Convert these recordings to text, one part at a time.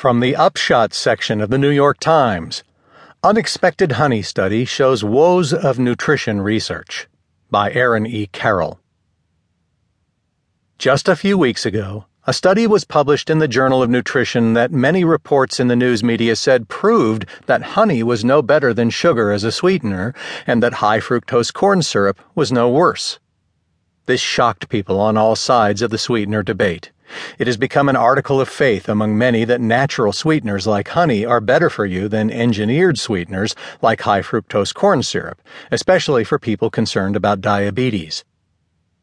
From the Upshot section of the New York Times Unexpected Honey Study Shows Woes of Nutrition Research by Aaron E. Carroll. Just a few weeks ago, a study was published in the Journal of Nutrition that many reports in the news media said proved that honey was no better than sugar as a sweetener and that high fructose corn syrup was no worse. This shocked people on all sides of the sweetener debate. It has become an article of faith among many that natural sweeteners like honey are better for you than engineered sweeteners like high fructose corn syrup, especially for people concerned about diabetes.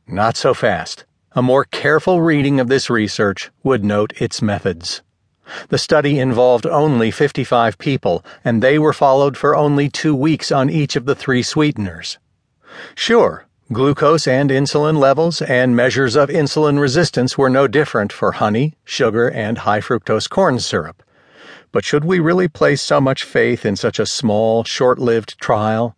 Not so fast. A more careful reading of this research would note its methods. The study involved only 55 people, and they were followed for only two weeks on each of the three sweeteners. Sure, Glucose and insulin levels and measures of insulin resistance were no different for honey, sugar, and high fructose corn syrup. But should we really place so much faith in such a small, short lived trial?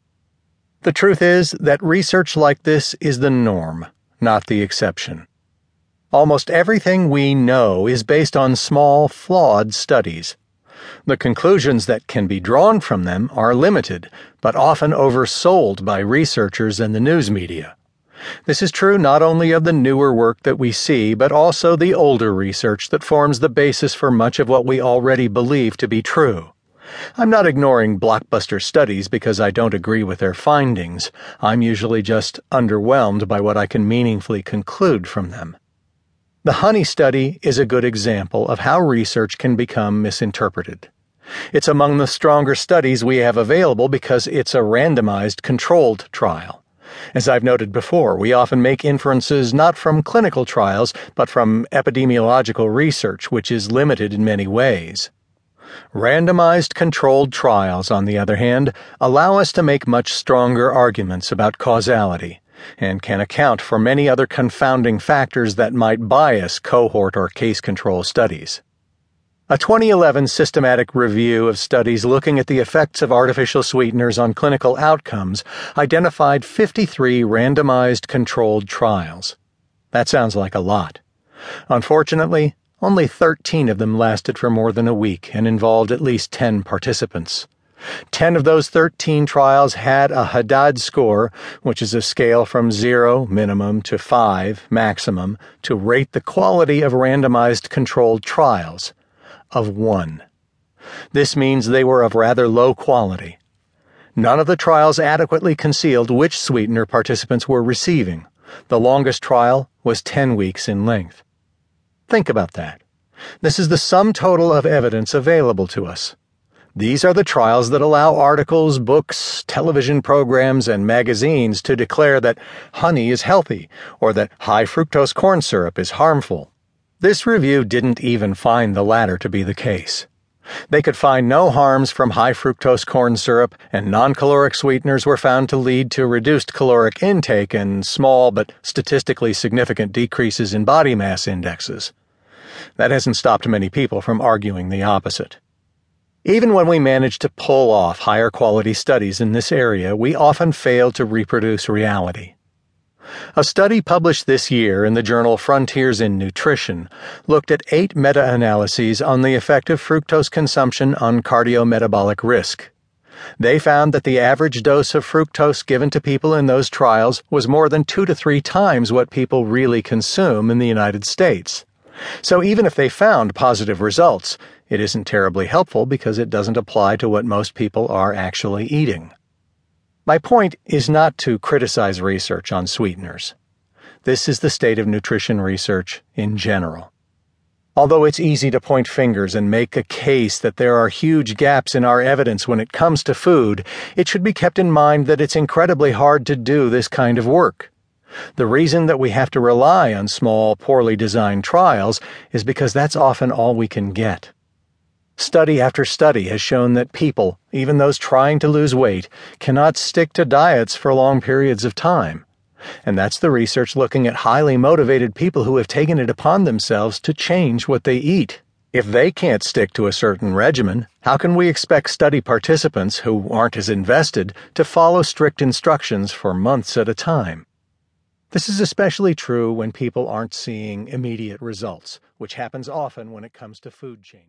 The truth is that research like this is the norm, not the exception. Almost everything we know is based on small, flawed studies. The conclusions that can be drawn from them are limited, but often oversold by researchers and the news media. This is true not only of the newer work that we see, but also the older research that forms the basis for much of what we already believe to be true. I'm not ignoring blockbuster studies because I don't agree with their findings. I'm usually just underwhelmed by what I can meaningfully conclude from them. The honey study is a good example of how research can become misinterpreted. It's among the stronger studies we have available because it's a randomized controlled trial. As I've noted before, we often make inferences not from clinical trials, but from epidemiological research, which is limited in many ways. Randomized controlled trials, on the other hand, allow us to make much stronger arguments about causality and can account for many other confounding factors that might bias cohort or case control studies. A 2011 systematic review of studies looking at the effects of artificial sweeteners on clinical outcomes identified 53 randomized controlled trials. That sounds like a lot. Unfortunately, only 13 of them lasted for more than a week and involved at least 10 participants. Ten of those 13 trials had a Jadad score, which is a scale from zero, minimum, to five, maximum, to rate the quality of randomized controlled trials, of one. This means they were of rather low quality. None of the trials adequately concealed which sweetener participants were receiving. The longest trial was 10 weeks in length. Think about that. This is the sum total of evidence available to us. These are the trials that allow articles, books, television programs, and magazines to declare that honey is healthy or that high fructose corn syrup is harmful. This review didn't even find the latter to be the case. They could find no harms from high fructose corn syrup, and non caloric sweeteners were found to lead to reduced caloric intake and small but statistically significant decreases in body mass indexes. That hasn't stopped many people from arguing the opposite. Even when we manage to pull off higher quality studies in this area, we often fail to reproduce reality. A study published this year in the journal Frontiers in Nutrition looked at eight meta analyses on the effect of fructose consumption on cardiometabolic risk. They found that the average dose of fructose given to people in those trials was more than two to three times what people really consume in the United States. So even if they found positive results, it isn't terribly helpful because it doesn't apply to what most people are actually eating. My point is not to criticize research on sweeteners. This is the state of nutrition research in general. Although it's easy to point fingers and make a case that there are huge gaps in our evidence when it comes to food, it should be kept in mind that it's incredibly hard to do this kind of work. The reason that we have to rely on small, poorly designed trials is because that's often all we can get. Study after study has shown that people, even those trying to lose weight, cannot stick to diets for long periods of time. And that's the research looking at highly motivated people who have taken it upon themselves to change what they eat. If they can't stick to a certain regimen, how can we expect study participants who aren't as invested to follow strict instructions for months at a time? This is especially true when people aren't seeing immediate results, which happens often when it comes to food changes.